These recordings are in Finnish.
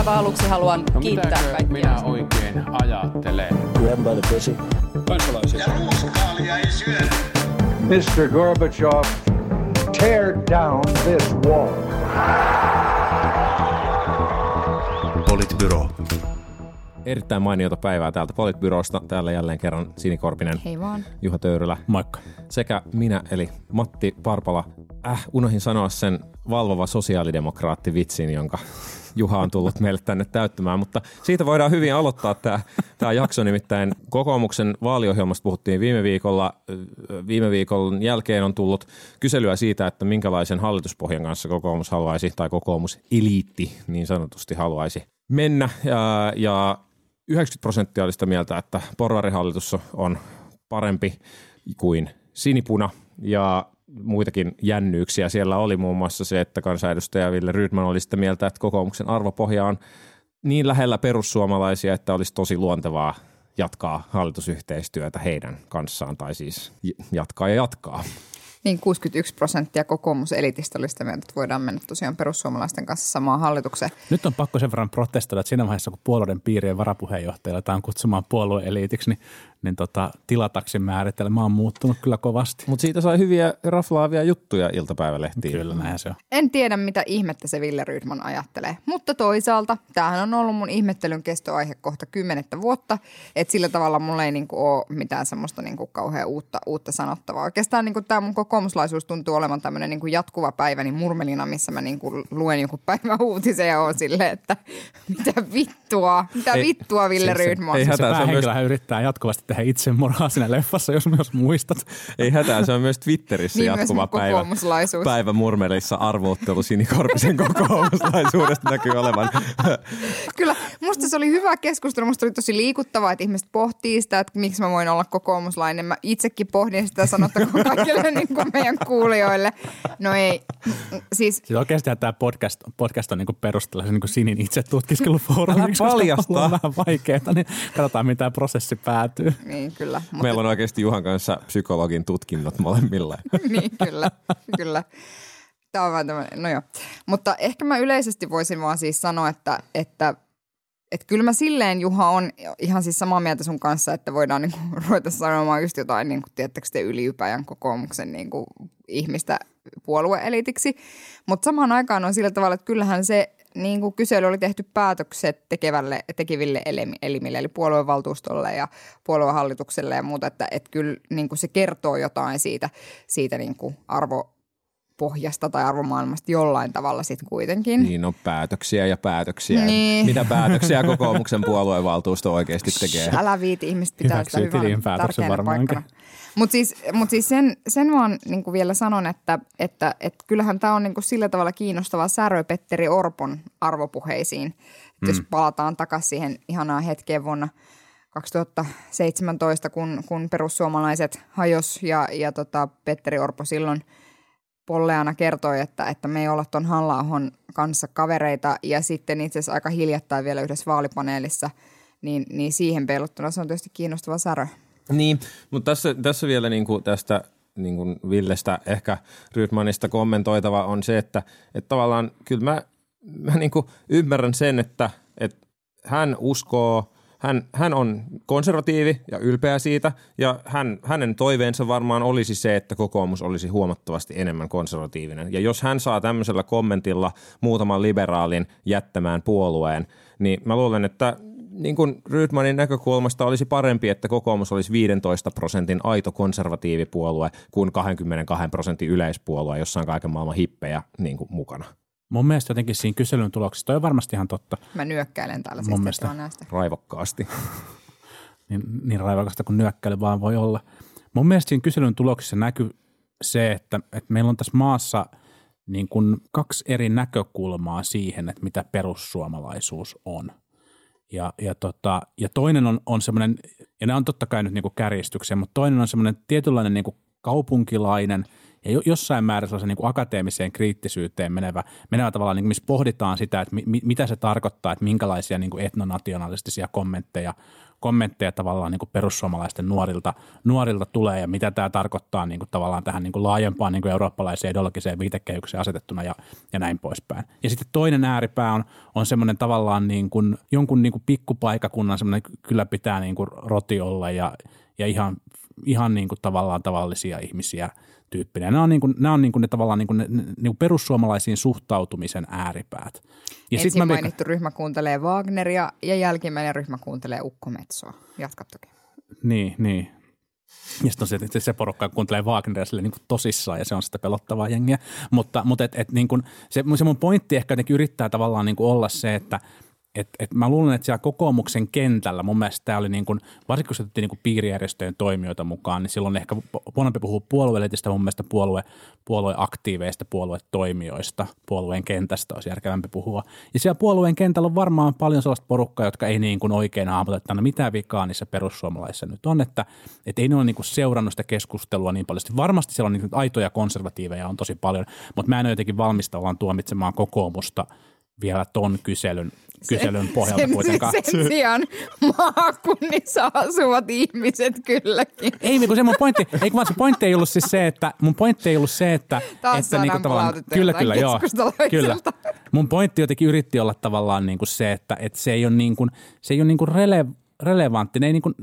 aivan aluksi haluan No kiittää kaikkia. minä oikein ajattelen? Grab by the pussy. kansalaisia. Ja ruuskaalia ei syödä. Mr. Gorbachev, tear down this wall. Politbyro. Erittäin mainiota päivää täältä Politbyrosta. Täällä jälleen kerran Sinikorpinen, Hei vaan. Juha Töyrylä Moikka. sekä minä eli Matti Parpala. Äh, unohin sanoa sen valvova sosiaalidemokraatti vitsin, jonka Juha on tullut meille tänne täyttämään, mutta siitä voidaan hyvin aloittaa tämä, tämä jakso. Nimittäin kokoomuksen vaaliohjelmasta puhuttiin viime viikolla. Viime viikon jälkeen on tullut kyselyä siitä, että minkälaisen hallituspohjan kanssa kokoomus haluaisi, tai kokoomuseliitti niin sanotusti haluaisi mennä. Ja, ja 90 prosenttia oli sitä mieltä, että porvarihallitus on parempi kuin sinipuna ja muitakin jännyyksiä. Siellä oli muun muassa se, että kansanedustaja Ville Rydman oli sitä mieltä, että kokoomuksen arvopohja on niin lähellä perussuomalaisia, että olisi tosi luontevaa jatkaa hallitusyhteistyötä heidän kanssaan, tai siis jatkaa ja jatkaa. Niin 61 prosenttia kokoomuselitistä oli sitä mieltä, että voidaan mennä tosiaan perussuomalaisten kanssa samaan hallitukseen. Nyt on pakko sen verran protestoida, että siinä vaiheessa, kun puolueiden piirien varapuheenjohtajilla tämä on kutsumaan puolueeliitiksi, niin, niin tota, tilataksin määritelmä on muuttunut kyllä kovasti. Mutta siitä sai hyviä raflaavia juttuja iltapäivälehtiin. Kyllä näin se on. En tiedä, mitä ihmettä se Ville Rydman ajattelee, mutta toisaalta tämähän on ollut mun ihmettelyn kestoaihe kohta kymmenettä vuotta, että sillä tavalla mulla ei niinku ole mitään semmoista niinku kauhean uutta, uutta sanottavaa. Oikeastaan niinku tämä mun kokoomuslaisuus tuntuu olevan tämmöinen niinku jatkuva päiväni murmelina, missä mä niinku luen joku päivä uutisen ja oon silleen, että mitä vittua, mitä Ei, vittua Ville siis se- Rydman. ei Se hätää, se on myös, päähenkilöhän yrittää jatkuvasti tehdä itsemurhaa siinä leffassa, jos myös muistat. ei hätää, se on myös Twitterissä Niin myös jatkuva mun päivä. kokoomuslaisuus. Päivä murmelissa arvoottelu Sinikorpisen kokoomuslaisuudesta näkyy olevan. Kyllä, musta se oli hyvä keskustelu. Musta oli tosi liikuttavaa, että ihmiset pohtii sitä, että miksi mä voin olla kokoomuslainen. Mä itsekin pohdin sitä, sanottakoon kaikille niin kuin meidän kuulijoille. No ei, siis Siis oikeasti tämä podcast, podcast on niin perustella se niin Sinin itse tutkiskelufoorumiksi. Älä koska paljasta. On vähän vaikeaa, niin katsotaan, mitä prosessi päätyy. Niin kyllä. Mutta, Meillä on oikeasti Juhan kanssa psykologin tutkinnot molemmilla. niin kyllä, kyllä. Tämä on vaan tämmöinen, no joo. Mutta ehkä mä yleisesti voisin vaan siis sanoa, että, että että kyllä mä silleen, Juha, on ihan siis samaa mieltä sun kanssa, että voidaan niinku ruveta sanomaan just jotain, niin kuin, tiedättekö te, yliypäjän kokoomuksen niin kuin, ihmistä puolueelitiksi. Mutta samaan aikaan on sillä tavalla, että kyllähän se niin kuin kysely oli tehty päätökset tekevälle, tekeville elimi- elimille, eli puoluevaltuustolle ja puoluehallitukselle ja muuta, että, että kyllä niin kuin se kertoo jotain siitä, siitä niin kuin arvopohjasta tai arvomaailmasta jollain tavalla sitten kuitenkin. Niin on päätöksiä ja päätöksiä. Niin. Mitä päätöksiä kokoomuksen puoluevaltuusto oikeasti tekee? Älä viiti, ihmiset pitää Hyväksyy sitä hyvänä tilinpäätöksen tärkeänä varmaankin. paikkana. Mutta siis, mut siis sen, sen vaan niin vielä sanon, että, että, että kyllähän tämä on niin sillä tavalla kiinnostava särö Petteri Orpon arvopuheisiin. Mm. Jos palataan takaisin siihen ihanaan hetkeen vuonna 2017, kun, kun perussuomalaiset hajos ja, ja tota Petteri Orpo silloin polleana kertoi, että, että me ei olla tuon halla kanssa kavereita ja sitten itse asiassa aika hiljattain vielä yhdessä vaalipaneelissa, niin, niin siihen peiluttuna se on tietysti kiinnostava särö. Niin, mutta tässä, tässä vielä niin kuin tästä niin kuin Villestä ehkä Rydmanista kommentoitava on se, että, että tavallaan kyllä mä, mä niin kuin ymmärrän sen, että, että hän uskoo, hän, hän on konservatiivi ja ylpeä siitä ja hän, hänen toiveensa varmaan olisi se, että kokoomus olisi huomattavasti enemmän konservatiivinen. Ja jos hän saa tämmöisellä kommentilla muutaman liberaalin jättämään puolueen, niin mä luulen, että niin kuin Rydmanin näkökulmasta olisi parempi, että kokoomus olisi 15 prosentin aito konservatiivipuolue kuin 22 prosentin yleispuolue, jossa on kaiken maailman hippejä niin kuin mukana. Mun mielestä jotenkin siinä kyselyn tuloksessa, toi on varmasti ihan totta, Mä nyökkäilen täällä Mun siis mielestä. vaan näistä. Raivokkaasti. niin, niin raivokasta kuin nyökkäily vaan voi olla. Mun mielestä siinä kyselyn tuloksessa näkyy se, että, että meillä on tässä maassa niin kuin kaksi eri näkökulmaa siihen, että mitä perussuomalaisuus on. Ja, ja, tota, ja toinen on, on semmoinen, ja nämä on totta kai nyt niin kuin kärjistyksiä, mutta toinen on semmoinen tietynlainen niin kuin kaupunkilainen ja jo, jossain määrin sellaisen niin kuin akateemiseen kriittisyyteen menevä, menevä tavallaan, niin kuin, missä pohditaan sitä, että mi, mitä se tarkoittaa, että minkälaisia niin kuin etnonationalistisia kommentteja kommentteja tavallaan niin kuin perussuomalaisten nuorilta, nuorilta tulee ja mitä tämä tarkoittaa niin kuin tavallaan tähän niin kuin laajempaan niin kuin eurooppalaiseen ideologiseen viitekehykseen asetettuna ja, ja näin poispäin. Ja sitten toinen ääripää on, on semmoinen tavallaan niin kuin, jonkun niin kuin pikkupaikakunnan semmoinen kyllä pitää niin kuin roti olla ja, ja ihan, ihan niin kuin tavallaan tavallisia ihmisiä tyyppinen. Nämä on, niin kuin, nämä on niin kuin ne tavallaan niin kuin ne, niin kuin perussuomalaisiin suhtautumisen ääripäät. Ja Ensin mä mainittu ryhmä kuuntelee Wagneria ja jälkimmäinen ryhmä kuuntelee Ukko Metsoa. Jatka toki. Niin, niin. Ja sitten on se, se porukka kuuntelee Wagneria sille niin kuin tosissaan ja se on sitä pelottavaa jengiä. Mutta, mutta et, et niin kuin, se, se mun pointti ehkä yrittää tavallaan niin kuin olla se, että – et, et mä luulen, että siellä kokoomuksen kentällä, mun mielestä tämä oli niin kuin, varsinkin kun se otettiin niin piirijärjestöjen toimijoita mukaan, niin silloin ehkä huonompi puhua puolueellisista, mun mielestä puolue, puolueaktiiveista, puoluetoimijoista, puolueen kentästä olisi järkevämpi puhua. Ja siellä puolueen kentällä on varmaan paljon sellaista porukkaa, jotka ei niin kuin oikein hahmota, että no mitä vikaa niissä perussuomalaisissa nyt on, että, että ei ne ole niin kuin seurannut sitä keskustelua niin paljon. Varmasti siellä on niin aitoja konservatiiveja on tosi paljon, mutta mä en ole jotenkin valmista ollaan tuomitsemaan kokoomusta – vielä ton kyselyn, kyselyn pohjalta sen, kuitenkaan. Sen sijaan maakunnissa asuvat ihmiset kylläkin. Ei, kun se mun pointti, ei, vaan se pointti ei ollut siis se, että mun pointti ei ollut se, että, Taas että niinku tavallaan, kyllä, kyllä, joo, kyllä. Mun pointti jotenkin yritti olla tavallaan niin kuin se, että, että se ei ole niin kuin, se ei ole niin kuin rele, relevantti. Ne ei, niin kuin,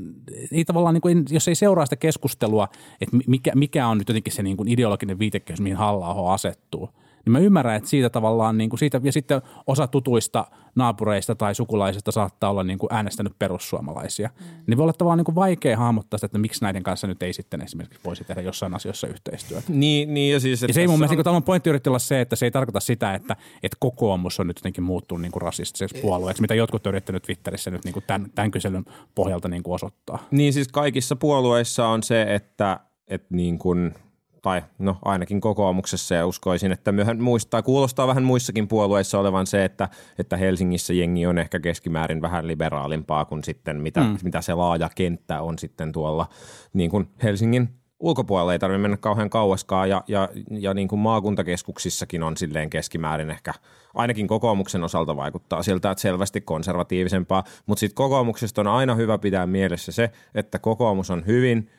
ei tavallaan, niin kuin, jos ei seuraa sitä keskustelua, että mikä, mikä on nyt jotenkin se niin kuin ideologinen viitekehys, mihin halla asettuu – niin mä ymmärrän, että siitä tavallaan, niin kuin siitä, ja sitten osa tutuista naapureista tai sukulaisista saattaa olla niin kuin äänestänyt perussuomalaisia. Mm. Niin voi olla tavallaan niin kuin vaikea hahmottaa sitä, että miksi näiden kanssa nyt ei sitten esimerkiksi voisi tehdä jossain asioissa yhteistyötä. Niin, niin ja siis... Ja se ei mun mielestä, on... niin pointti yritti olla se, että se ei tarkoita sitä, että, että kokoomus on nyt jotenkin muuttunut niin kuin rasistiseksi puolueeksi, mitä jotkut on yrittänyt Twitterissä nyt niin kuin tämän, tämän kyselyn pohjalta niin kuin osoittaa. Niin siis kaikissa puolueissa on se, että, että niin kuin – tai no ainakin kokoomuksessa ja uskoisin, että myöhän muistaa, kuulostaa vähän muissakin puolueissa olevan se, että, että Helsingissä jengi on ehkä keskimäärin vähän liberaalimpaa kuin sitten mitä, mm. mitä se laaja kenttä on sitten tuolla niin kuin Helsingin ulkopuolella ei tarvitse mennä kauhean kauaskaan ja, ja, ja niin kuin maakuntakeskuksissakin on silleen keskimäärin ehkä ainakin kokoomuksen osalta vaikuttaa siltä, että selvästi konservatiivisempaa, mutta sitten kokoomuksesta on aina hyvä pitää mielessä se, että kokoomus on hyvin –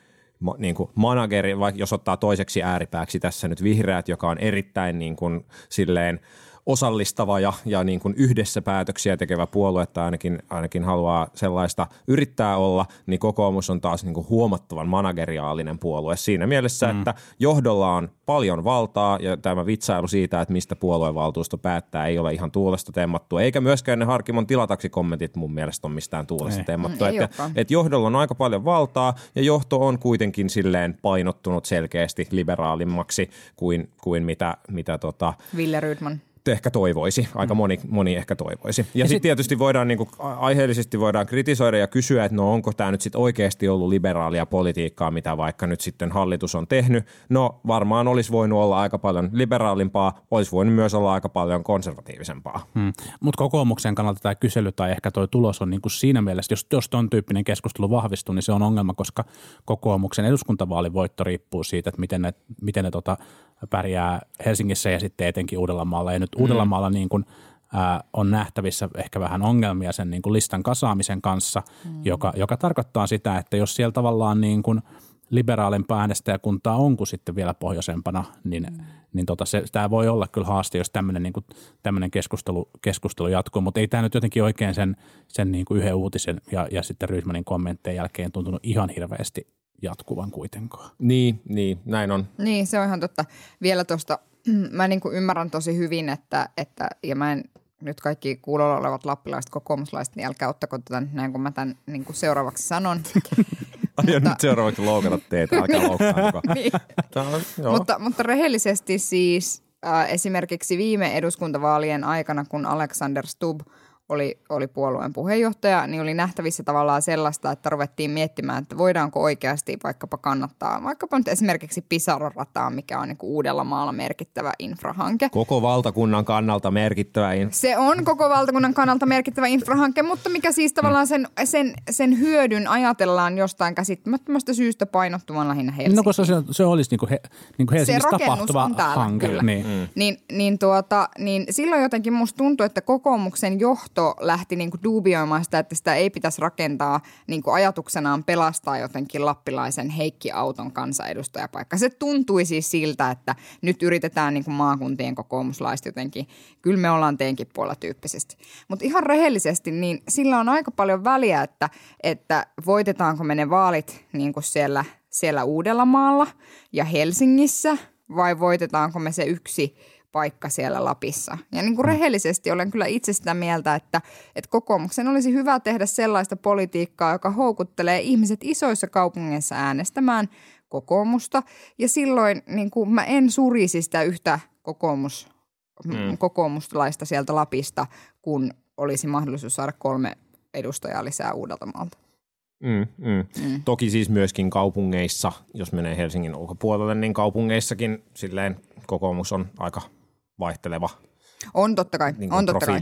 niin kuin manageri, vaikka jos ottaa toiseksi ääripääksi tässä nyt vihreät, joka on erittäin niin kuin silleen – osallistava ja, ja niin kuin yhdessä päätöksiä tekevä puolue, tai ainakin, ainakin haluaa sellaista yrittää olla, niin kokoomus on taas niin kuin huomattavan manageriaalinen puolue siinä mielessä, mm. että johdolla on paljon valtaa ja tämä vitsailu siitä, että mistä puoluevaltuusto päättää, ei ole ihan tuulesta temmattu, eikä myöskään ne Harkimon tilataksikommentit mun mielestä ole mistään tuulesta ei. temmattu. Mm, että, että johdolla on aika paljon valtaa ja johto on kuitenkin silleen painottunut selkeästi liberaalimmaksi kuin, kuin mitä, mitä tota, Ville Rydman ehkä toivoisi, aika moni, moni ehkä toivoisi. Ja, ja sitten sit tietysti voidaan niin kuin, aiheellisesti voidaan kritisoida ja kysyä, että no onko tämä nyt sitten oikeasti ollut liberaalia politiikkaa, mitä vaikka nyt sitten hallitus on tehnyt. No varmaan olisi voinut olla aika paljon liberaalimpaa, olisi voinut myös olla aika paljon konservatiivisempaa. Hmm. Mutta kokoomuksen kannalta tämä kysely tai ehkä tuo tulos on niin kuin siinä mielessä, jos, jos tuon tyyppinen keskustelu vahvistuu, niin se on ongelma, koska kokoomuksen eduskuntavaalivoitto riippuu siitä, että miten ne, miten ne tota, pärjää Helsingissä ja sitten etenkin Uudellamaalla. Ja nyt mm. Uudellamaalla niin kuin, ää, on nähtävissä ehkä vähän ongelmia sen niin kuin listan kasaamisen kanssa, mm. joka, joka tarkoittaa sitä, että jos siellä tavallaan niin kuin liberaalimpaa äänestäjäkuntaa on kuin sitten vielä pohjoisempana, niin, mm. niin tota se, tämä voi olla kyllä haaste, jos tämmöinen niin kuin, keskustelu, keskustelu jatkuu, mutta ei tämä nyt jotenkin oikein sen, sen niin kuin yhden uutisen ja, ja sitten Rydmanin kommenttejen jälkeen tuntunut ihan hirveästi jatkuvan kuitenkaan. Niin, niin, näin on. Niin, se on ihan totta. Vielä tuosta, mä niin kuin ymmärrän tosi hyvin, että, että ja mä en nyt kaikki kuulolla olevat lappilaiset kokoomuslaiset, niin älkää ottako tätä näin, kun mä tämän niin kuin seuraavaksi sanon. Aion mutta, nyt seuraavaksi loukata teitä, älkää loukkaa. niin. mutta, mutta rehellisesti siis äh, esimerkiksi viime eduskuntavaalien aikana, kun Alexander Stubb oli, oli puolueen puheenjohtaja, niin oli nähtävissä tavallaan sellaista, että ruvettiin miettimään, että voidaanko oikeasti vaikkapa kannattaa, vaikkapa nyt esimerkiksi Pisara-rataa, mikä on niin kuin Uudellamaalla merkittävä infrahanke. Koko valtakunnan kannalta merkittävä. In... Se on koko valtakunnan kannalta merkittävä infrahanke, mutta mikä siis tavallaan sen, sen, sen hyödyn ajatellaan jostain käsittämättömästä syystä painottuvan lähinnä Helsinkiin. No koska se, se olisi niin kuin he, niin kuin Helsingissä tapahtuva on täällä, hanke. kyllä. Niin. Mm. Niin, niin, tuota, niin silloin jotenkin musta tuntuu, että kokoomuksen johto lähti niin kuin duubioimaan sitä, että sitä ei pitäisi rakentaa niin kuin ajatuksenaan pelastaa jotenkin lappilaisen Heikki Auton kansanedustajapaikka. Se tuntui siis siltä, että nyt yritetään niin kuin maakuntien kokoomuslaista jotenkin, kyllä me ollaan teenkin puolella tyyppisesti. Mutta ihan rehellisesti, niin sillä on aika paljon väliä, että, että voitetaanko me ne vaalit niin kuin siellä, siellä Uudellamaalla ja Helsingissä vai voitetaanko me se yksi paikka siellä Lapissa. Ja niin kuin rehellisesti olen kyllä itse sitä mieltä, että, että kokoomuksen olisi hyvä tehdä sellaista politiikkaa, joka houkuttelee ihmiset isoissa kaupungeissa äänestämään kokoomusta. Ja silloin niin kuin mä en surisi sitä yhtä kokoomus, mm. kokoomustalaista sieltä Lapista, kun olisi mahdollisuus saada kolme edustajaa lisää Uudeltamaalta. Mm, mm. Mm. Toki siis myöskin kaupungeissa, jos menee Helsingin ulkopuolelle, niin kaupungeissakin silleen kokoomus on aika vaihteleva On totta kai, niin on totta kai.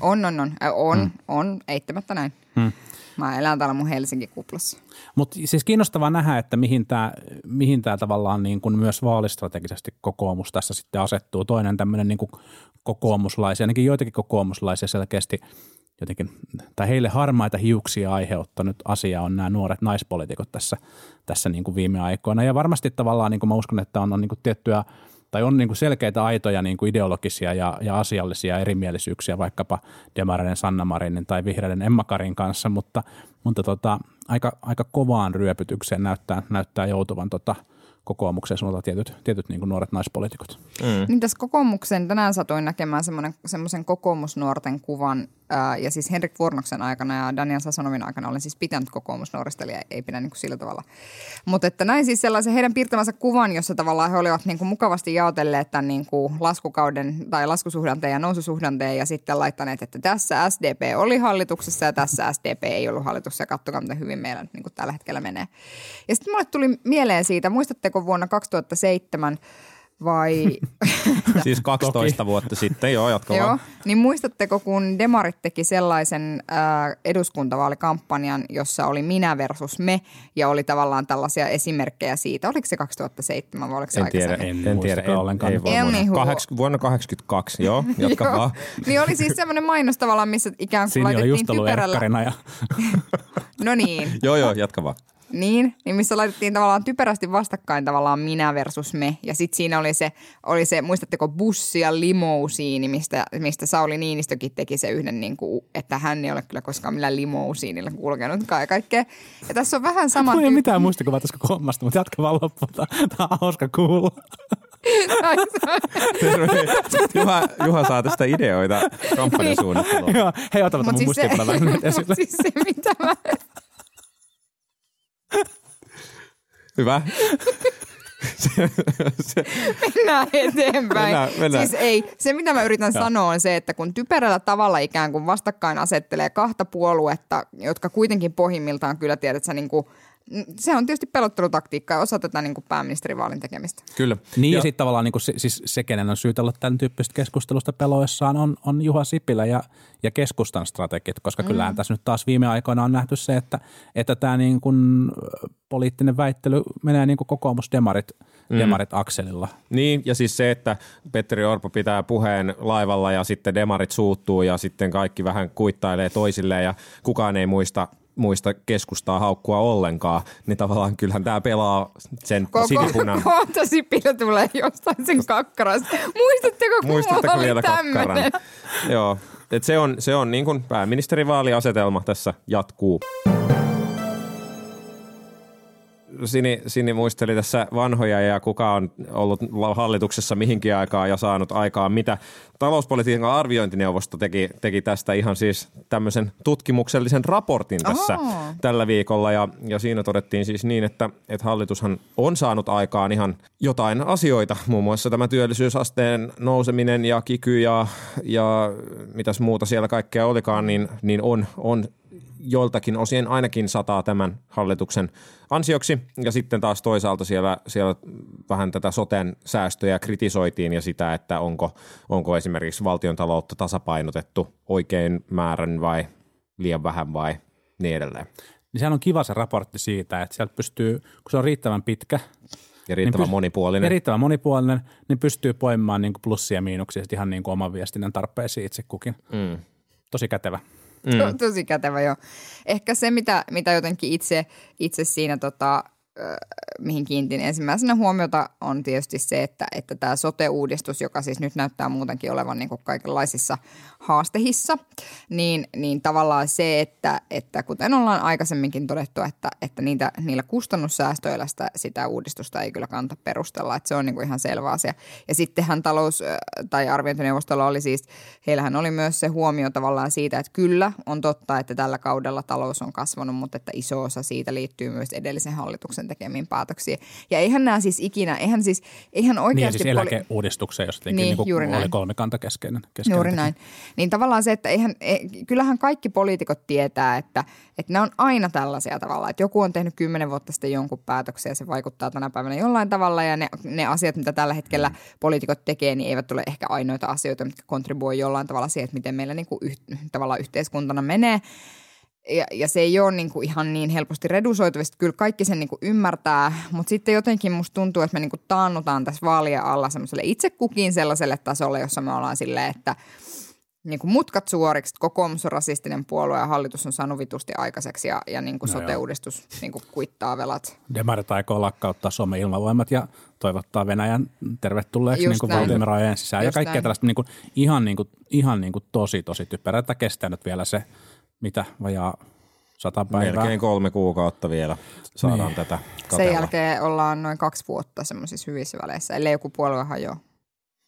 On, on, on, Ä, on, mm. on, eittämättä näin. Mm. Mä elän täällä mun Helsinki-kuplassa. Mutta siis kiinnostavaa nähdä, että mihin tämä mihin tää tavallaan niin kuin myös vaalistrategisesti kokoomus tässä sitten asettuu. Toinen tämmöinen niin kokoomuslaisia, ainakin joitakin kokoomuslaisia selkeästi jotenkin, tai heille harmaita hiuksia aiheuttanut asia on nämä nuoret naispolitiikot tässä, tässä niin kuin viime aikoina. Ja varmasti tavallaan niin kuin mä uskon, että on, on niin kuin tiettyä – tai on niin kuin selkeitä aitoja niin kuin ideologisia ja, ja asiallisia erimielisyyksiä vaikkapa Demareiden Sanna Marinin tai Vihreiden Emma Karin kanssa, mutta, mutta tota, aika, aika kovaan ryöpytykseen näyttää, näyttää joutuvan tota, kokoomuksen suunnalta tietyt, tietyt niin kuin nuoret naispoliitikot. Mm. Niin tässä kokoomuksen tänään satuin näkemään semmoisen kokoomusnuorten kuvan, ää, ja siis Henrik Vuornoksen aikana ja Daniel Sasonovin aikana olen siis pitänyt kokoomusnuorista, eli ei pidä niin kuin sillä tavalla. Mutta että näin siis sellaisen heidän piirtämänsä kuvan, jossa tavallaan he olivat niin kuin mukavasti jaotelleet tämän niin kuin laskukauden tai laskusuhdanteen ja noususuhdanteen ja sitten laittaneet, että tässä SDP oli hallituksessa ja tässä SDP ei ollut hallituksessa ja katsokaa miten hyvin meillä niin kuin tällä hetkellä menee. Ja sitten mulle tuli mieleen siitä, muistatteko vuonna 2007 vai... siis 12 vuotta sitten, joo, jatka Joo, niin muistatteko, kun Demarit teki sellaisen äh, eduskuntavaalikampanjan, jossa oli minä versus me, ja oli tavallaan tällaisia esimerkkejä siitä. Oliko se 2007 vai oliko se En tiedä, aikaisemmin? en, en tiedä. En, ollenkaan. Ei voi En vuonna, niin kaheks, vuonna 82, joo, jatka Joo. vaan. Niin oli siis semmoinen mainos tavallaan, missä ikään kuin Siinä oli laitettiin just ollut typerällä... ja No niin, Joo, joo, jatka vaan. Niin, niin missä laitettiin tavallaan typerästi vastakkain tavallaan minä versus me. Ja sitten siinä oli se, oli se, muistatteko, bussi ja limousiini, mistä, mistä Sauli Niinistökin teki se yhden, niin kuin, että hän ei ole kyllä koskaan millään limousiinilla kulkenut ja kaikkea. Ja tässä on vähän sama Mulla ei ole mitään muistikuvaa tästä hommasta, mutta jatka vaan loppuun. Tämä on hauska kuulla. Juha, Juha saa tästä ideoita kampanjasuunnittelua. Joo, hei, ota mun siis, se, nyt siis se, mitä mä, Hyvä. se, se, mennään eteenpäin. Mennään, mennään. Siis ei, se mitä mä yritän sanoa on se, että kun typerällä tavalla ikään kuin vastakkain asettelee kahta puoluetta, jotka kuitenkin pohjimmiltaan kyllä tiedät, että sä niin kuin, se on tietysti pelottelutaktiikka ja osa tätä niin kuin pääministerivaalin tekemistä. kyllä. Niin ja, ja sitten tavallaan niin se, siis se, kenen on syytä olla tämän tyyppisestä keskustelusta peloissaan, on, on Juha Sipilä ja, ja keskustan strategit, koska mm. kyllähän tässä nyt taas viime aikoina on nähty se, että, että tämä niin kuin poliittinen väittely menee niin kuin kokoomus-demarit mm. demarit akselilla. Niin, ja siis se, että Petteri Orpo pitää puheen laivalla ja sitten demarit suuttuu ja sitten kaikki vähän kuittailee toisilleen ja kukaan ei muista muista keskustaa haukkua ollenkaan, niin tavallaan kyllähän tämä pelaa sen Koko, sinipunan. kohta Sipilä tulee jostain sen kakkarasta. Muistatteko, kun Muistatteko mulla vielä tämmönen? kakkaran? Joo, et se on, se on niin kuin pääministerivaaliasetelma tässä jatkuu. Sini, Sini muisteli tässä vanhoja ja kuka on ollut hallituksessa mihinkin aikaa ja saanut aikaa mitä. Talouspolitiikan arviointineuvosto teki, teki tästä ihan siis tämmöisen tutkimuksellisen raportin tässä Oh. tällä viikolla ja, ja siinä todettiin siis niin, että, että hallitushan on saanut aikaan ihan jotain asioita, muun muassa tämä työllisyysasteen nouseminen ja kiky ja, ja mitäs muuta siellä kaikkea olikaan, niin, niin on, on joiltakin osien ainakin sataa tämän hallituksen ansioksi. Ja sitten taas toisaalta siellä, siellä vähän tätä soten säästöjä kritisoitiin ja sitä, että onko, onko esimerkiksi valtion taloutta tasapainotettu oikein määrän vai liian vähän vai niin edelleen. Niin sehän on kiva se raportti siitä, että sieltä pystyy, kun se on riittävän pitkä Ja riittävän pys- monipuolinen. ja riittävän monipuolinen, niin pystyy poimimaan niin kuin plussia ja miinuksia ihan niin kuin oman viestinnän tarpeisiin itse kukin. Mm. Tosi kätevä. Mm. Tosi kätevä joo. Ehkä se, mitä, mitä jotenkin itse, itse siinä tota, mihin kiintin ensimmäisenä huomiota on tietysti se, että, että tämä sote-uudistus, joka siis nyt näyttää muutenkin olevan niin kuin kaikenlaisissa haastehissa, niin, niin tavallaan se, että, että kuten ollaan aikaisemminkin todettu, että, että niitä, niillä kustannussäästöillä sitä, sitä uudistusta ei kyllä kannata perustella, että se on niin kuin ihan selvä asia. Ja sittenhän talous- tai arviointineuvostolla oli siis, heillähän oli myös se huomio tavallaan siitä, että kyllä on totta, että tällä kaudella talous on kasvanut, mutta että iso osa siitä liittyy myös edellisen hallituksen tekemiin päätöksiin. Ja eihän nämä siis ikinä, eihän siis, eihän Niin oikeasti... siis poli- eläkeuudistukseen, jos jotenkin Niin, niin, niin juuri oli näin. kolmikanta keskeinen. keskeinen Juuri tekijä. näin. Niin tavallaan se, että eihän, e, kyllähän kaikki poliitikot tietää, että, että ne on aina tällaisia tavalla. Että joku on tehnyt kymmenen vuotta sitten jonkun päätöksen ja se vaikuttaa tänä päivänä jollain tavalla. Ja ne, ne asiat, mitä tällä hetkellä poliitikot tekee, niin eivät ole ehkä ainoita asioita, mitkä kontribuoi jollain tavalla siihen, että miten meillä niin kuin yh, tavallaan yhteiskuntana menee. Ja, ja se ei ole niin kuin ihan niin helposti redusoituvista. Kyllä kaikki sen niin kuin ymmärtää, mutta sitten jotenkin musta tuntuu, että me niin kuin taannutaan tässä vaalien alla semmoiselle itse kukin sellaiselle tasolle, jossa me ollaan silleen, että niin kuin mutkat suoriksi, että kokoomus on rasistinen puolue ja hallitus on saanut vitusti aikaiseksi ja, ja niin kuin No sote-uudistus niin kuin kuittaa velat. Demarit aikoo lakkauttaa Suomen ilmavoimat ja toivottaa Venäjän tervetulleeksi Just niin valtiomme rajojen sisään. ja Just kaikkea näin. tällaista niin kuin, ihan, niin kuin, ihan niin kuin tosi, tosi typerää. Että kestää nyt vielä se, mitä vajaa sata päivää. Melkein kolme kuukautta vielä saadaan Niin. tätä Sen katella. jälkeen ollaan noin kaksi vuotta semmoisissa hyvissä väleissä, ellei joku puolue hajoa.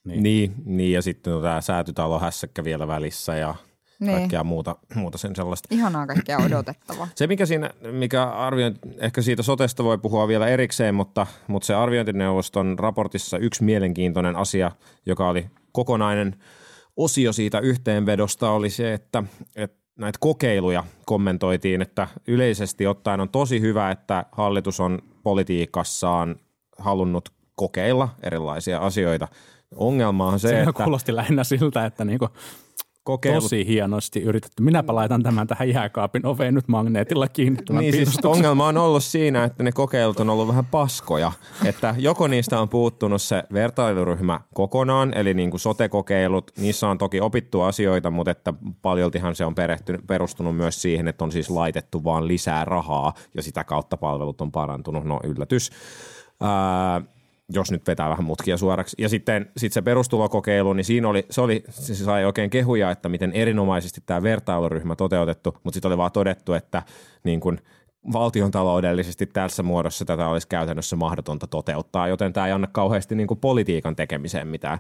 Niin. Niin, niin, ja sitten tämä säätytalo hässäkkä vielä välissä ja Niin. kaikkea muuta, muuta sen sellaista. Ihanaa kaikkea odotettavaa. Se, mikä siinä, mikä arviointi, ehkä siitä sotesta voi puhua vielä erikseen, mutta, mutta se arviointineuvoston raportissa yksi mielenkiintoinen asia, joka oli kokonainen osio siitä yhteenvedosta, oli se, että, että näitä kokeiluja kommentoitiin, että yleisesti ottaen on tosi hyvä, että hallitus on politiikassaan halunnut kokeilla erilaisia asioita. Ongelma on se, Se että kuulosti lähinnä siltä, että niinku kokeilut tosi hienosti yritetty. Minäpä laitan tämän tähän jääkaapin oveen nyt magneetilla kiinni. Niin siis ongelma on ollut siinä, että ne kokeilut on ollut vähän paskoja. Että joko niistä on puuttunut se vertailuryhmä kokonaan, eli niin kuin sote-kokeilut, niissä on toki opittu asioita, mutta että paljoltihan se on perustunut myös siihen, että on siis laitettu vaan lisää rahaa ja sitä kautta palvelut on parantunut. No yllätys. Ää, jos nyt vetää vähän mutkia suoraksi. Ja sitten sit se perustulokokeilu, niin siinä oli, se, oli, se sai oikein kehuja, että miten erinomaisesti tämä vertailuryhmä toteutettu, mutta sitten oli vaan todettu, että niin kun valtion taloudellisesti tässä muodossa tätä olisi käytännössä mahdotonta toteuttaa, joten tämä ei anna kauheasti niin politiikan tekemiseen mitään.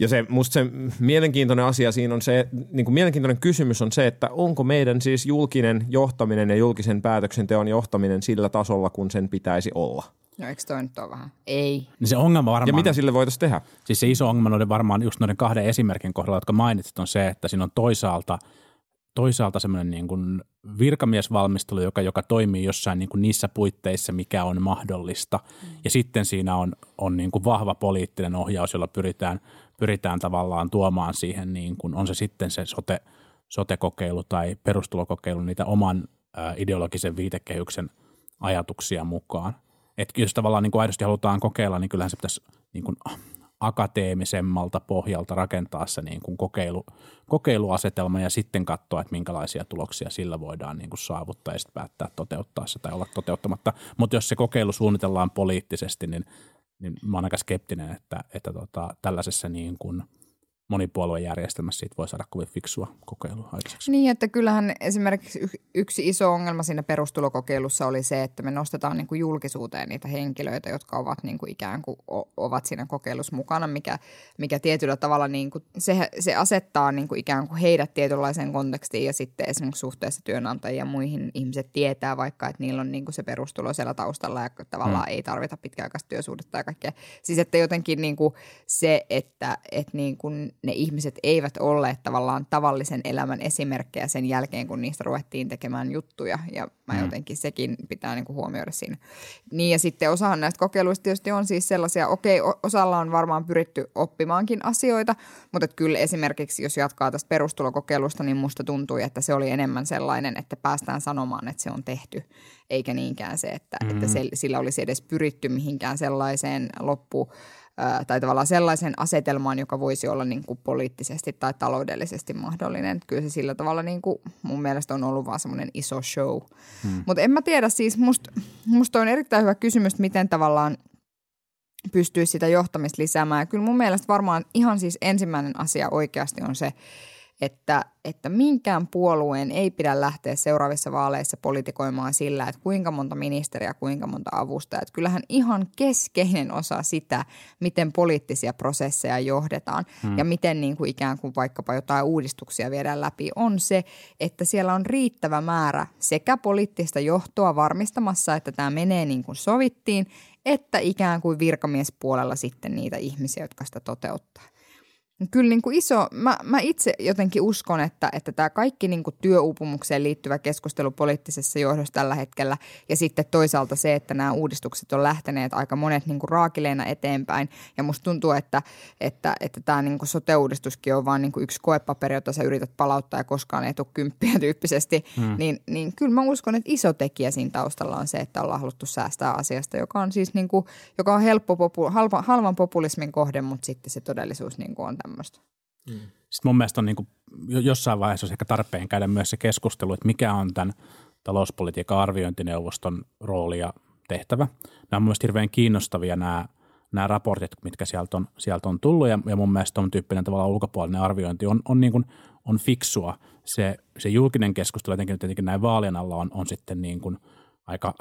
Ja se, musta se mielenkiintoinen asia siinä on se, niin kuin mielenkiintoinen kysymys on se, että onko meidän siis julkinen johtaminen ja julkisen päätöksenteon johtaminen sillä tasolla, kun sen pitäisi olla. No eikö toi nyt ole vähän? Ei. Niin se ongelma varmaan, Ja mitä sille voitaisiin tehdä? siis se iso ongelma noiden varmaan just noiden kahden esimerkin kohdalla, jotka mainitsit, on se, että siinä on toisaalta, toisaalta semmoinen niin kuin virkamiesvalmistelu, joka, joka toimii jossain niin kuin niissä puitteissa, mikä on mahdollista. Ja sitten siinä on, on niin kuin vahva poliittinen ohjaus, jolla pyritään, pyritään tavallaan tuomaan siihen, niin kuin, on se sitten se sote, sote-kokeilu tai perustulokokeilu, niitä oman ideologisen viitekehyksen ajatuksia mukaan. Että jos tavallaan niin kuin aidosti halutaan kokeilla, niin kyllähän se pitäisi niin kuin akateemisemmalta pohjalta rakentaa se niin kuin kokeilu, kokeiluasetelma ja sitten katsoa, että minkälaisia tuloksia sillä voidaan niin kuin saavuttaa ja sitten päättää toteuttaa se tai olla toteuttamatta. Mutta jos se kokeilu suunnitellaan poliittisesti, niin, niin mä oon aika skeptinen, että, että tota, tällaisessa niin kuin monipuoluejärjestelmässä siitä voi saada kovin fiksua kokeilua aikaiseksi. Niin, että kyllähän esimerkiksi yksi iso ongelma siinä perustulokokeilussa oli se, että me nostetaan niin kuin julkisuuteen niitä henkilöitä, jotka ovat niin kuin ikään kuin ovat siinä kokeilussa mukana, mikä, mikä tietyllä tavalla niin kuin, se, se asettaa niin kuin ikään kuin heidät tietynlaiseen kontekstiin ja sitten esimerkiksi suhteessa työnantajia ja muihin ihmiset tietää vaikka, että niillä on niin kuin se perustulo siellä taustalla ja tavallaan hmm. ei tarvita pitkäaikaista työsuhdetta ja kaikkea. Siis että jotenkin niin kuin se, että, että niin kuin ne ihmiset eivät olleet tavallaan tavallisen elämän esimerkkejä sen jälkeen, kun niistä ruvettiin tekemään juttuja. Ja mä mm. jotenkin sekin pitää niin kuin huomioida siinä. Niin ja sitten osahan näistä kokeiluista tietysti on siis sellaisia, okei, osalla on varmaan pyritty oppimaankin asioita, mutta kyllä esimerkiksi jos jatkaa tästä perustulokokeilusta, niin musta tuntui, että se oli enemmän sellainen, että päästään sanomaan, että se on tehty, eikä niinkään se, että, mm. että se, sillä olisi edes pyritty mihinkään sellaiseen tai tavallaan sellaisen asetelmaan, joka voisi olla niin kuin poliittisesti tai taloudellisesti mahdollinen. Kyllä se sillä tavalla niin kuin mun mielestä on ollut vaan semmoinen iso show. Hmm. Mutta en mä tiedä, siis musta must on erittäin hyvä kysymys, miten tavallaan pystyy sitä johtamista lisäämään. Ja kyllä mun mielestä varmaan ihan siis ensimmäinen asia oikeasti on se, että, että minkään puolueen ei pidä lähteä seuraavissa vaaleissa politikoimaan sillä, että kuinka monta ministeriä, kuinka monta avustajaa. Että kyllähän ihan keskeinen osa sitä, miten poliittisia prosesseja johdetaan hmm. ja miten niin kuin ikään kuin vaikkapa jotain uudistuksia viedään läpi, on se, että siellä on riittävä määrä sekä poliittista johtoa varmistamassa, että tämä menee niin kuin sovittiin, että ikään kuin virkamiespuolella sitten niitä ihmisiä, jotka sitä toteuttaa. Kyllä niin kuin iso, mä, mä itse jotenkin uskon, että, että tämä kaikki niin kuin työuupumukseen liittyvä keskustelu poliittisessa johdossa tällä hetkellä ja sitten toisaalta se, että nämä uudistukset on lähteneet aika monet niin kuin raakileena eteenpäin ja musta tuntuu, että, että, että tämä niin kuin sote-uudistuskin on vaan niin kuin yksi koepaperi, jota sä yrität palauttaa ja koskaan ei tule kymppiä tyyppisesti, hmm. niin, niin kyllä mä uskon, että iso tekijä siinä taustalla on se, että ollaan haluttu säästää asiasta, joka on siis niin kuin, joka on helppo, popu, halva, halvan populismin kohde, mutta sitten se todellisuus niin kuin on tämmöistä. Mm. Sitten mun mielestä on niin kuin, jossain vaiheessa olisi ehkä tarpeen käydä myös se keskustelu, että mikä on tämän talouspolitiikan arviointineuvoston rooli ja tehtävä. Nämä on mun mielestä hirveän kiinnostavia nämä, nämä raportit, mitkä sieltä on, sieltä on tullut ja, ja mun mielestä on tyyppinen tavallaan ulkopuolinen arviointi on, on, niin kuin, on fiksua. Se, se julkinen keskustelu jotenkin, jotenkin näin vaalien alla on, on sitten niin kuin aika,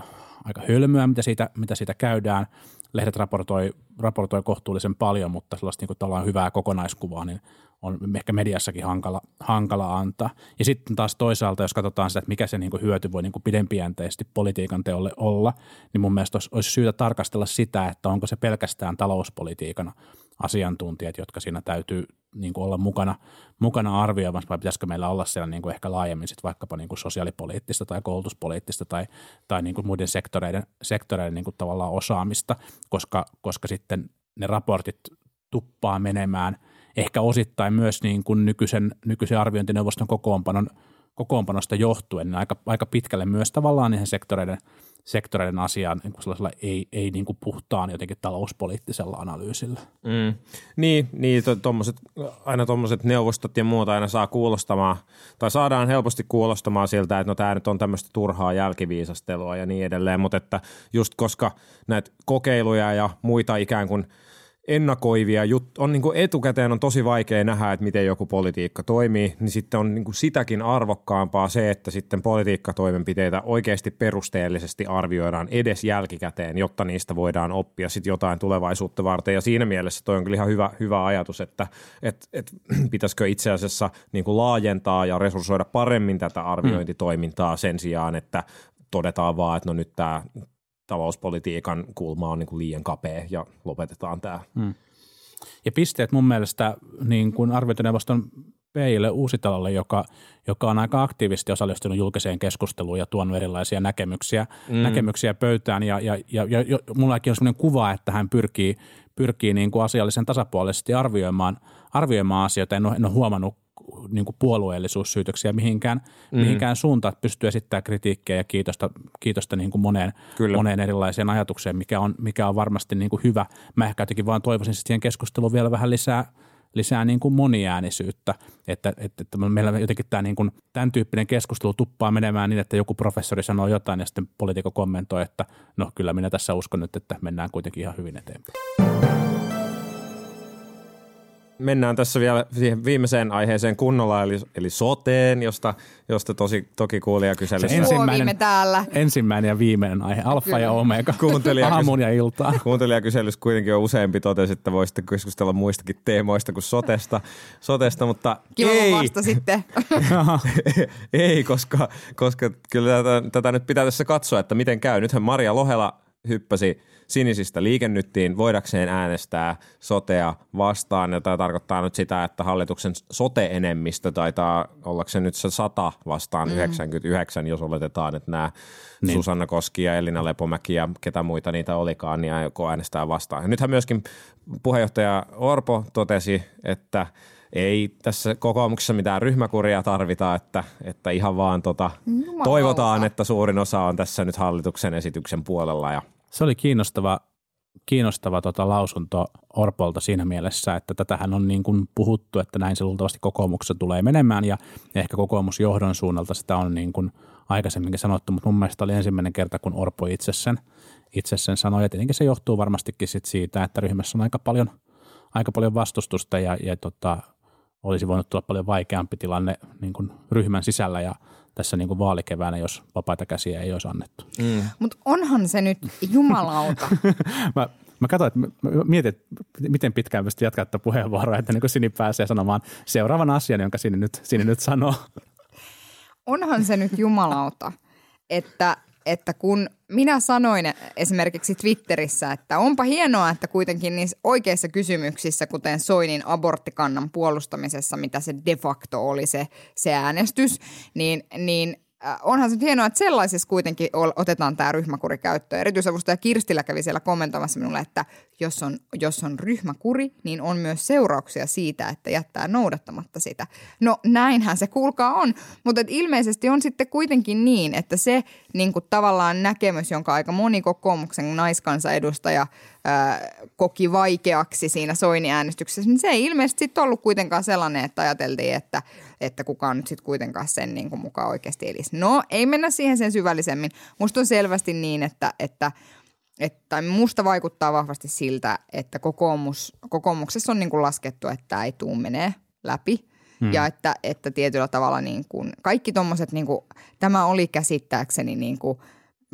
aika hölmöä, mitä siitä, mitä siitä käydään – lehdet raportoi, raportoi kohtuullisen paljon, mutta sellaista niin kuin hyvää kokonaiskuvaa, niin on ehkä mediassakin hankala, hankala antaa. Ja sitten taas toisaalta, jos katsotaan sitä, että mikä se niin kuin hyöty voi niin kuin pidempiänteisesti politiikan teolle olla, niin mun mielestä olisi, olisi syytä tarkastella sitä, että onko se pelkästään talouspolitiikan asiantuntijat, jotka siinä täytyy niin kuin olla mukana, mukana arvioimassa, vai pitäisikö meillä olla siellä niin kuin ehkä laajemmin sit vaikkapa niin kuin sosiaalipoliittista tai koulutuspoliittista tai, tai niin kuin muiden sektoreiden, sektoreiden niin kuin tavallaan osaamista, koska, koska sitten ne raportit tuppaa menemään ehkä osittain myös niin kuin nykyisen, nykyisen arviointineuvoston kokoonpanon, kokoonpanosta johtuen niin aika, aika pitkälle myös tavallaan niihin sektoreiden – sektoreiden asiaan niin sellaisella ei, ei niin kuin puhtaan jotenkin talouspoliittisella analyysillä. Mm. Niin, niin to, tommoset, aina tuommoiset neuvostot ja muuta aina saa kuulostamaan, tai saadaan helposti kuulostamaan siltä, että no tämä nyt on tämmöistä turhaa jälkiviisastelua ja niin edelleen, mutta että just koska näitä kokeiluja ja muita ikään kuin – ennakoivia juttuja, on niin kuin etukäteen on tosi vaikea nähdä, että miten joku politiikka toimii, niin sitten on niin kuin sitäkin arvokkaampaa se, että sitten politiikkatoimenpiteitä oikeasti perusteellisesti arvioidaan edes jälkikäteen, jotta niistä voidaan oppia sitten jotain tulevaisuutta varten. Ja siinä mielessä toi on kyllä ihan hyvä, hyvä ajatus, että et, et, pitäisikö itse asiassa niin kuin laajentaa ja resurssoida paremmin tätä arviointitoimintaa sen sijaan, että todetaan vaan, että no nyt tämä talouspolitiikan kulma on niin kuin liian kapea ja lopetetaan tämä. Hmm. Ja pisteet mun mielestä niin kuin arviointineuvoston Peille Uusitalolle, joka, joka on aika aktiivisesti osallistunut julkiseen keskusteluun ja tuonut erilaisia näkemyksiä, mm. näkemyksiä pöytään. Ja, ja, ja, ja, ja mullakin on sellainen kuva, että hän pyrkii, pyrkii niin kuin asiallisen tasapuolisesti arvioimaan, arvioimaan asioita. En ole, en ole huomannut niin kuin puolueellisuussyytöksiä mihinkään, mm. mihinkään suuntaan, että pystyy esittämään kritiikkiä ja kiitosta, kiitosta niin kuin moneen, moneen erilaiseen ajatukseen, mikä on, mikä on varmasti niin kuin hyvä. Mä ehkä jotenkin vaan toivoisin siihen keskusteluun vielä vähän lisää, lisää niin kuin moniäänisyyttä, että, että, että meillä jotenkin tämä niin kuin, tämän tyyppinen keskustelu tuppaa menemään niin, että joku professori sanoo jotain ja sitten poliitikko kommentoi, että no kyllä minä tässä uskon nyt, että mennään kuitenkin ihan hyvin eteenpäin. Mennään tässä vielä siihen viimeiseen aiheeseen kunnolla, eli, eli soteen, josta, josta tosi, toki kuulija kyseli. Se Ensimmäinen, täällä. ensimmäinen ja viimeinen aihe, alfa Kyllä. ja omega, Kuuntelija aamun ja iltaan. Kuuntelijakyselyssä kuitenkin on useampi totesi, että voisitte keskustella muistakin teemoista kuin sotesta, sotesta mutta Kiva ei, vasta sitten. ei koska, koska kyllä tätä, tätä nyt pitää tässä katsoa, että miten käy. Nythän Maria Lohela hyppäsi sinisistä liikennyttiin voidakseen äänestää sotea vastaan. Ja tämä tarkoittaa nyt sitä, että hallituksen sote-enemmistö taitaa olla se nyt se 100 vastaan mm. 99, jos oletetaan, että nämä niin. Susanna Koski ja Elina Lepomäki ja ketä muita niitä olikaan, niin joko äänestää vastaan. Ja nythän myöskin puheenjohtaja Orpo totesi, että ei tässä kokoomuksessa mitään ryhmäkuria tarvita, että, että ihan vaan tota, Jumalauta. toivotaan, että suurin osa on tässä nyt hallituksen esityksen puolella ja Se oli kiinnostava, kiinnostava tota lausunto Orpolta siinä mielessä, että tätähän on niin kuin puhuttu, että näin se luultavasti kokoomuksessa tulee menemään. Ja ehkä kokoomusjohdon suunnalta sitä on niin kuin aikaisemminkin sanottu, mutta mun mielestä oli ensimmäinen kerta, kun Orpo itse sen, itse sen sanoi. Ja tietenkin se johtuu varmastikin sit siitä, että ryhmässä on aika paljon, aika paljon vastustusta ja, ja tota, olisi voinut tulla paljon vaikeampi tilanne niin kuin ryhmän sisällä. Ja tässä niin kuin vaalikeväänä, jos vapaita käsiä ei olisi annettu. Mutta onhan se nyt jumalauta. mä, mä katsoin, että mä mä mietin, että miten pitkään pystyy jatkaa tätä puheenvuoroa, että niin kuin Sini pääsee sanomaan seuraavan asian, jonka Sini nyt, Sini nyt sanoo. onhan se nyt jumalauta, että, että kun minä sanoin esimerkiksi Twitterissä, että onpa hienoa, että kuitenkin niissä oikeissa kysymyksissä, kuten Soinin aborttikannan puolustamisessa, mitä se de facto oli se, se äänestys, niin, niin onhan se nyt hienoa, että sellaisessa kuitenkin otetaan tämä ryhmäkuri käyttöön. Erityisavustaja Kirstilä kävi siellä kommentoimassa minulle, että jos on, jos on ryhmäkuri, niin on myös seurauksia siitä, että jättää noudattamatta sitä. No näinhän se kuulkaa on, mutta et ilmeisesti on sitten kuitenkin niin, että se niin kuin tavallaan näkemys, jonka aika moni kokoomuksen naiskansanedustaja koki vaikeaksi siinä Soini-äänestyksessä, niin se ei ilmeisesti sitten ollut kuitenkaan sellainen, että ajateltiin, että, että kukaan nyt sitten kuitenkaan sen niin kuin mukaan oikeasti elisi. No, ei mennä siihen sen syvällisemmin. Musta on selvästi niin, että, että että musta vaikuttaa vahvasti siltä, että kokoomus, kokoomuksessa on niin kuin laskettu, että tämä ei tuu menee läpi. Hmm. Ja että, että tietyllä tavalla niin kuin kaikki tuommoiset, niin kuin, tämä oli käsittääkseni niin kuin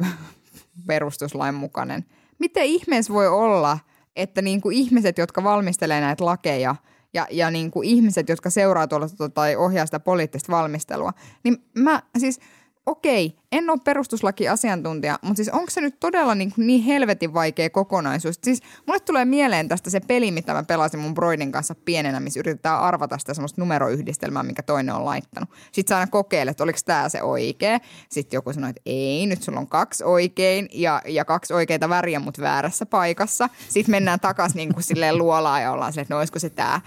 perustuslain mukainen. Miten ihmeessä voi olla, että niin kuin ihmiset, jotka valmistelee näitä lakeja ja, ja niin kuin ihmiset, jotka seuraa tuolla tai ohjaa sitä poliittista valmistelua, niin mä siis – okei, en ole perustuslakiasiantuntija, mutta siis onko se nyt todella niin, niin helvetin vaikea kokonaisuus? Siis mulle tulee mieleen tästä se peli, mitä mä pelasin mun broidin kanssa pienenä, missä yritetään arvata sitä semmoista numeroyhdistelmää, minkä toinen on laittanut. Sitten sä aina kokeilet, että oliko tämä se oikea. Sitten joku sanoi, että ei, nyt sulla on kaksi oikein ja, ja kaksi oikeita väriä, mutta väärässä paikassa. Sitten mennään takaisin niin kuin silleen luolaan ja ollaan silleen, että no olisiko se tämä.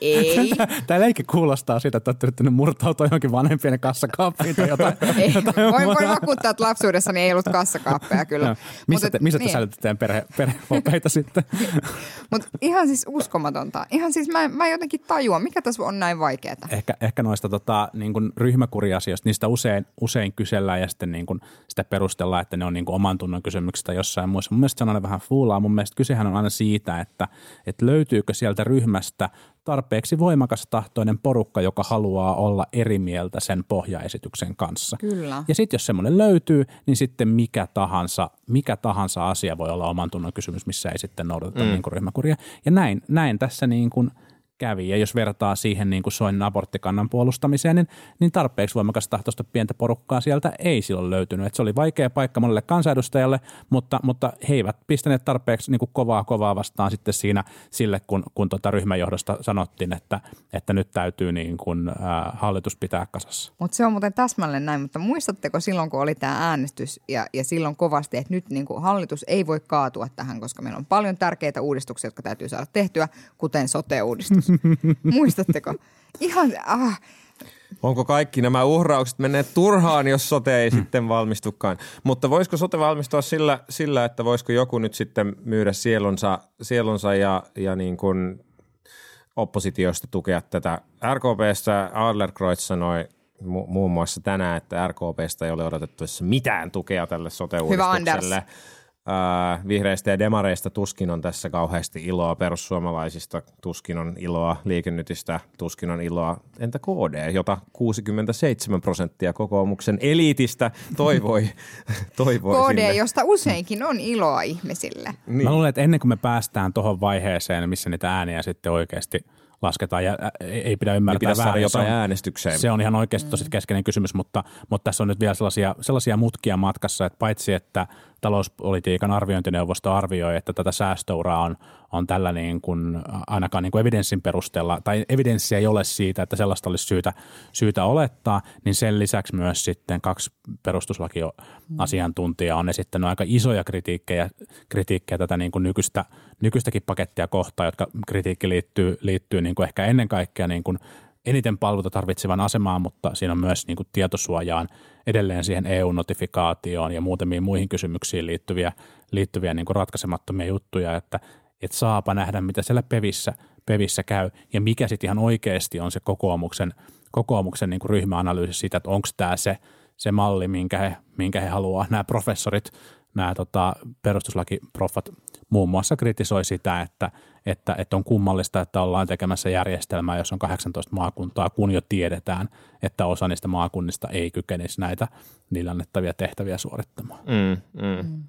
Ei. Tämä leikki kuulostaa siitä, että olette yrittänyt murtautua johonkin vanhempien kassakaappiin tai jotain. Ei, jotain voin, voin vakuuttaa, että lapsuudessani ei ollut kassakaappeja kyllä. Joo. Missä, Mut te, missä te niin. säilytätte teidän perhe, perheopeita sitten? Mutta ihan siis uskomatonta. Ihan siis mä, mä jotenkin tajuan, mikä tässä on näin vaikeaa. ehkä, ehkä noista tota, niin kuin ryhmäkuriasioista, niistä usein, usein kysellään ja sitten niin kuin sitä perustellaan, että ne on niin kuin oman tunnon kysymyksistä jossain muissa. Mun mielestä se on aina vähän fuulaa. Mun mielestä kysehän on aina siitä, että, että löytyykö sieltä ryhmästä tarpeeksi voimakas tahtoinen porukka, joka haluaa olla eri mieltä sen pohjaesityksen kanssa. Kyllä. Ja sitten jos semmoinen löytyy, niin sitten mikä tahansa, mikä tahansa asia voi olla oman tunnon kysymys, missä ei sitten noudateta mm. niin kuin ryhmäkuria. Ja näin, näin tässä niin kuin kävi. Ja jos vertaa siihen niin kuin Soinin aborttikannan puolustamiseen, niin, niin tarpeeksi voimakas tahtoista pientä porukkaa sieltä ei silloin löytynyt. Et se oli vaikea paikka monelle kansanedustajalle, mutta, mutta he eivät pistäneet tarpeeksi niin kuin kovaa kovaa vastaan sitten siinä sille, kun, kun tota ryhmäjohdosta sanottiin, että, että nyt täytyy niin kuin, ää, hallitus pitää kasassa. Mutta se on muuten täsmälleen näin, mutta muistatteko silloin, kun oli tämä äänestys ja, ja silloin kovasti, että nyt niin kuin hallitus ei voi kaatua tähän, koska meillä on paljon tärkeitä uudistuksia, jotka täytyy saada tehtyä, kuten sote-uudistus. Muistatteko? Ihan, ah, Onko kaikki nämä uhraukset menneet turhaan, jos sote ei sitten valmistukaan? Mutta voisiko sote valmistua sillä, sillä että voisiko joku nyt sitten myydä sielunsa, sielunsa ja, ja niin kuin oppositiosta tukea tätä? RKPstä Adlerkreutz sanoi mu- muun muassa tänään, että RKPstä ei ole odotettavissa mitään tukea tälle sote-uudistukselle. Anders. Vihreistä ja demareista tuskin on tässä kauheasti iloa, perussuomalaisista tuskin on iloa, liikennytistä tuskin on iloa. Entä KD, jota 67 prosenttia kokoomuksen eliitistä toivoi? toivoi KD, sinne. josta useinkin on iloa ihmisille. Niin. Mä luulen, että ennen kuin me päästään tuohon vaiheeseen, missä niitä ääniä sitten oikeasti lasketaan ja ei pidä Niin ymmärtää saada väärin. jotain Se on- äänestykseen. Se on ihan oikeasti tosi keskeinen kysymys, mutta, mutta tässä on nyt vielä sellaisia, sellaisia mutkia matkassa, että paitsi että talouspolitiikan arviointineuvosto arvioi, että tätä säästöuraa on, on tällä niin kuin, ainakaan niin kuin evidenssin perusteella, tai evidenssiä ei ole siitä, että sellaista olisi syytä, syytä olettaa, niin sen lisäksi myös sitten kaksi perustuslakiasiantuntijaa on esittänyt aika isoja kritiikkejä, kritiikkejä tätä niin kuin nykyistä, nykyistäkin pakettia kohtaan, jotka kritiikki liittyy, liittyy niin kuin ehkä ennen kaikkea niin kuin eniten palveluita tarvitsevan asemaan, mutta siinä on myös niin kuin tietosuojaan, edelleen siihen EU-notifikaatioon ja muutamiin muihin kysymyksiin liittyviä, liittyviä niin kuin ratkaisemattomia juttuja, että, että saapa nähdä, mitä siellä pevissä, pevissä käy ja mikä sitten ihan oikeasti on se kokoomuksen, kokoomuksen niin kuin ryhmäanalyysi siitä, että onko tämä se, se malli, minkä he, minkä he haluaa. Nämä professorit, nämä tota, perustuslakiproffat muun muassa kritisoi sitä, että, että, että on kummallista, että ollaan tekemässä järjestelmää, jos on 18 maakuntaa, kun jo tiedetään, että osa niistä maakunnista ei kykenisi näitä niillä annettavia tehtäviä suorittamaan. Mm, mm. Mm.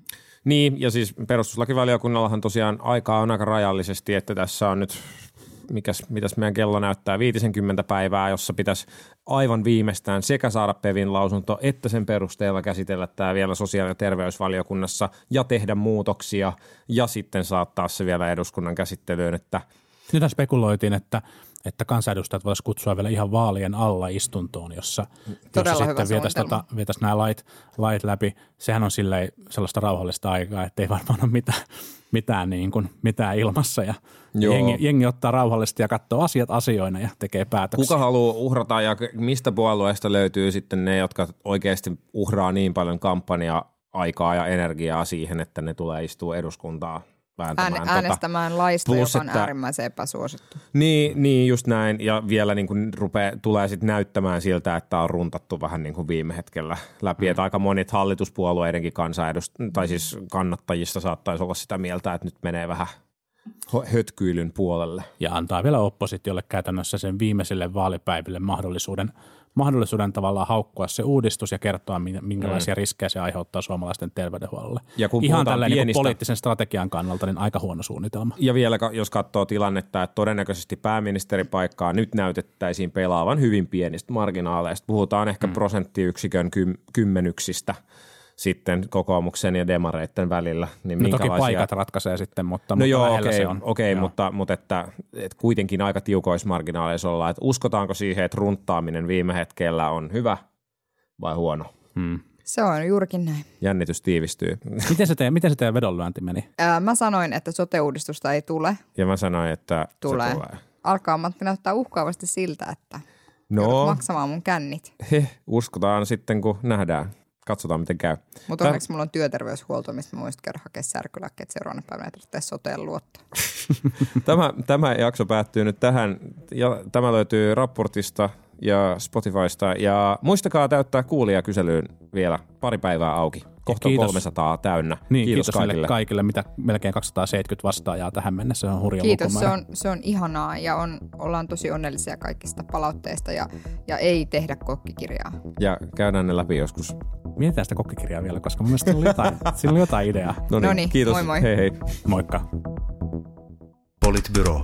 Niin, ja siis perustuslakivaliokunnallahan tosiaan aikaa on aika rajallisesti, että tässä on nyt, mikäs, mitäs meidän kello näyttää, 50 päivää, jossa pitäisi aivan viimeistään sekä saada Pevin lausunto, että sen perusteella käsitellä tämä vielä sosiaali- ja terveysvaliokunnassa ja tehdä muutoksia. Ja sitten saattaa se vielä eduskunnan käsittelyyn, että Nyt spekuloitiin, että, että kansanedustajat voisivat kutsua vielä ihan vaalien alla istuntoon, jossa, Todella jossa sitten vietäisiin tota, vietäisi nämä lait, lait läpi. Sehän on silleen sellaista rauhallista aikaa, että ei varmaan ole mitään, mitään, niin kuin, mitään ilmassa. Ja Joo. jengi, jengi, ottaa rauhallisesti ja katsoo asiat asioina ja tekee päätöksiä. kuka haluaa uhrata ja mistä puolueesta löytyy sitten ne, jotka oikeasti uhraa niin paljon kampanja-aikaa ja energiaa siihen, että ne tulee istua eduskuntaa vääntämään. Ään, tota- äänestämään laista, plus, joka on että- äärimmäisen epäsuosittu. Niin, niin, just näin. Ja vielä niin kuin rupee, tulee sitten näyttämään siltä, että on runtattu vähän niin kuin viime hetkellä läpi. Mm. Että aika monet hallituspuolueidenkin kansanedust- tai siis kannattajista saattaisi olla sitä mieltä, että nyt menee vähän hötkyilyn puolelle. ja antaa vielä oppositiolle käytännössä sen viimeiselle vaalipäiville mahdollisuuden, mahdollisuuden tavallaan haukkua se uudistus ja kertoa, min- minkälaisia mm. riskejä se aiheuttaa suomalaisten terveydenhuollolle. Ja kun Ihan puhutaan tälleen niin pienistä- poliittisen strategian kannalta niin aika huono suunnitelma. Ja vielä jos katsoo tilannetta, että todennäköisesti pääministeripaikkaa nyt näytettäisiin pelaavan hyvin pienistä marginaaleista. Puhutaan ehkä mm. prosenttiyksikön kym- kymmenyksistä sitten kokoomuksen ja demareitten välillä. Niin No toki paikat ratkaisee sitten, mutta, No mutta joo, okei, se on. okei Joo. mutta, mutta että, että kuitenkin aika tiukoissa marginaaleissa ollaan. Että uskotaanko siihen, että runttaaminen viime hetkellä on hyvä vai huono? Hmm. Se on juurikin näin. Jännitys tiivistyy. Miten se teidän, miten se teidän vedonlyönti meni? Ää, mä sanoin, että sote-uudistusta ei tule. Ja mä sanoin, että Tulee. se tulee. Alkaa Matti näyttää uhkaavasti siltä, että No, maksamaan mun kännit. he, uskotaan sitten, kun nähdään. Katsotaan, miten käy. Mutta Tää- onneksi mulla on työterveyshuolto, mistä mä voisin käydä hakea särkylääkkeet seuraavana päivänä, että tarvitsee soteen luottaa. Tämä, tämä jakso päättyy nyt tähän. Ja tämä löytyy raportista ja Spotifysta. Ja muistakaa täyttää kuulijakyselyyn vielä pari päivää auki. Kohta kiitos. 300 täynnä. Niin, kiitos, kiitos, kaikille. kaikille, mitä melkein 270 vastaajaa tähän mennessä. Se on hurja Kiitos, se on, se on ihanaa ja on, ollaan tosi onnellisia kaikista palautteista ja, ja ei tehdä kokkikirjaa. Ja käydään ne läpi joskus. Mietitään sitä kokkikirjaa vielä, koska mun mielestä sillä oli jotain, sillä oli jotain ideaa. No Noniin, kiitos. moi moi. Hei hei. Moikka. Politbyro.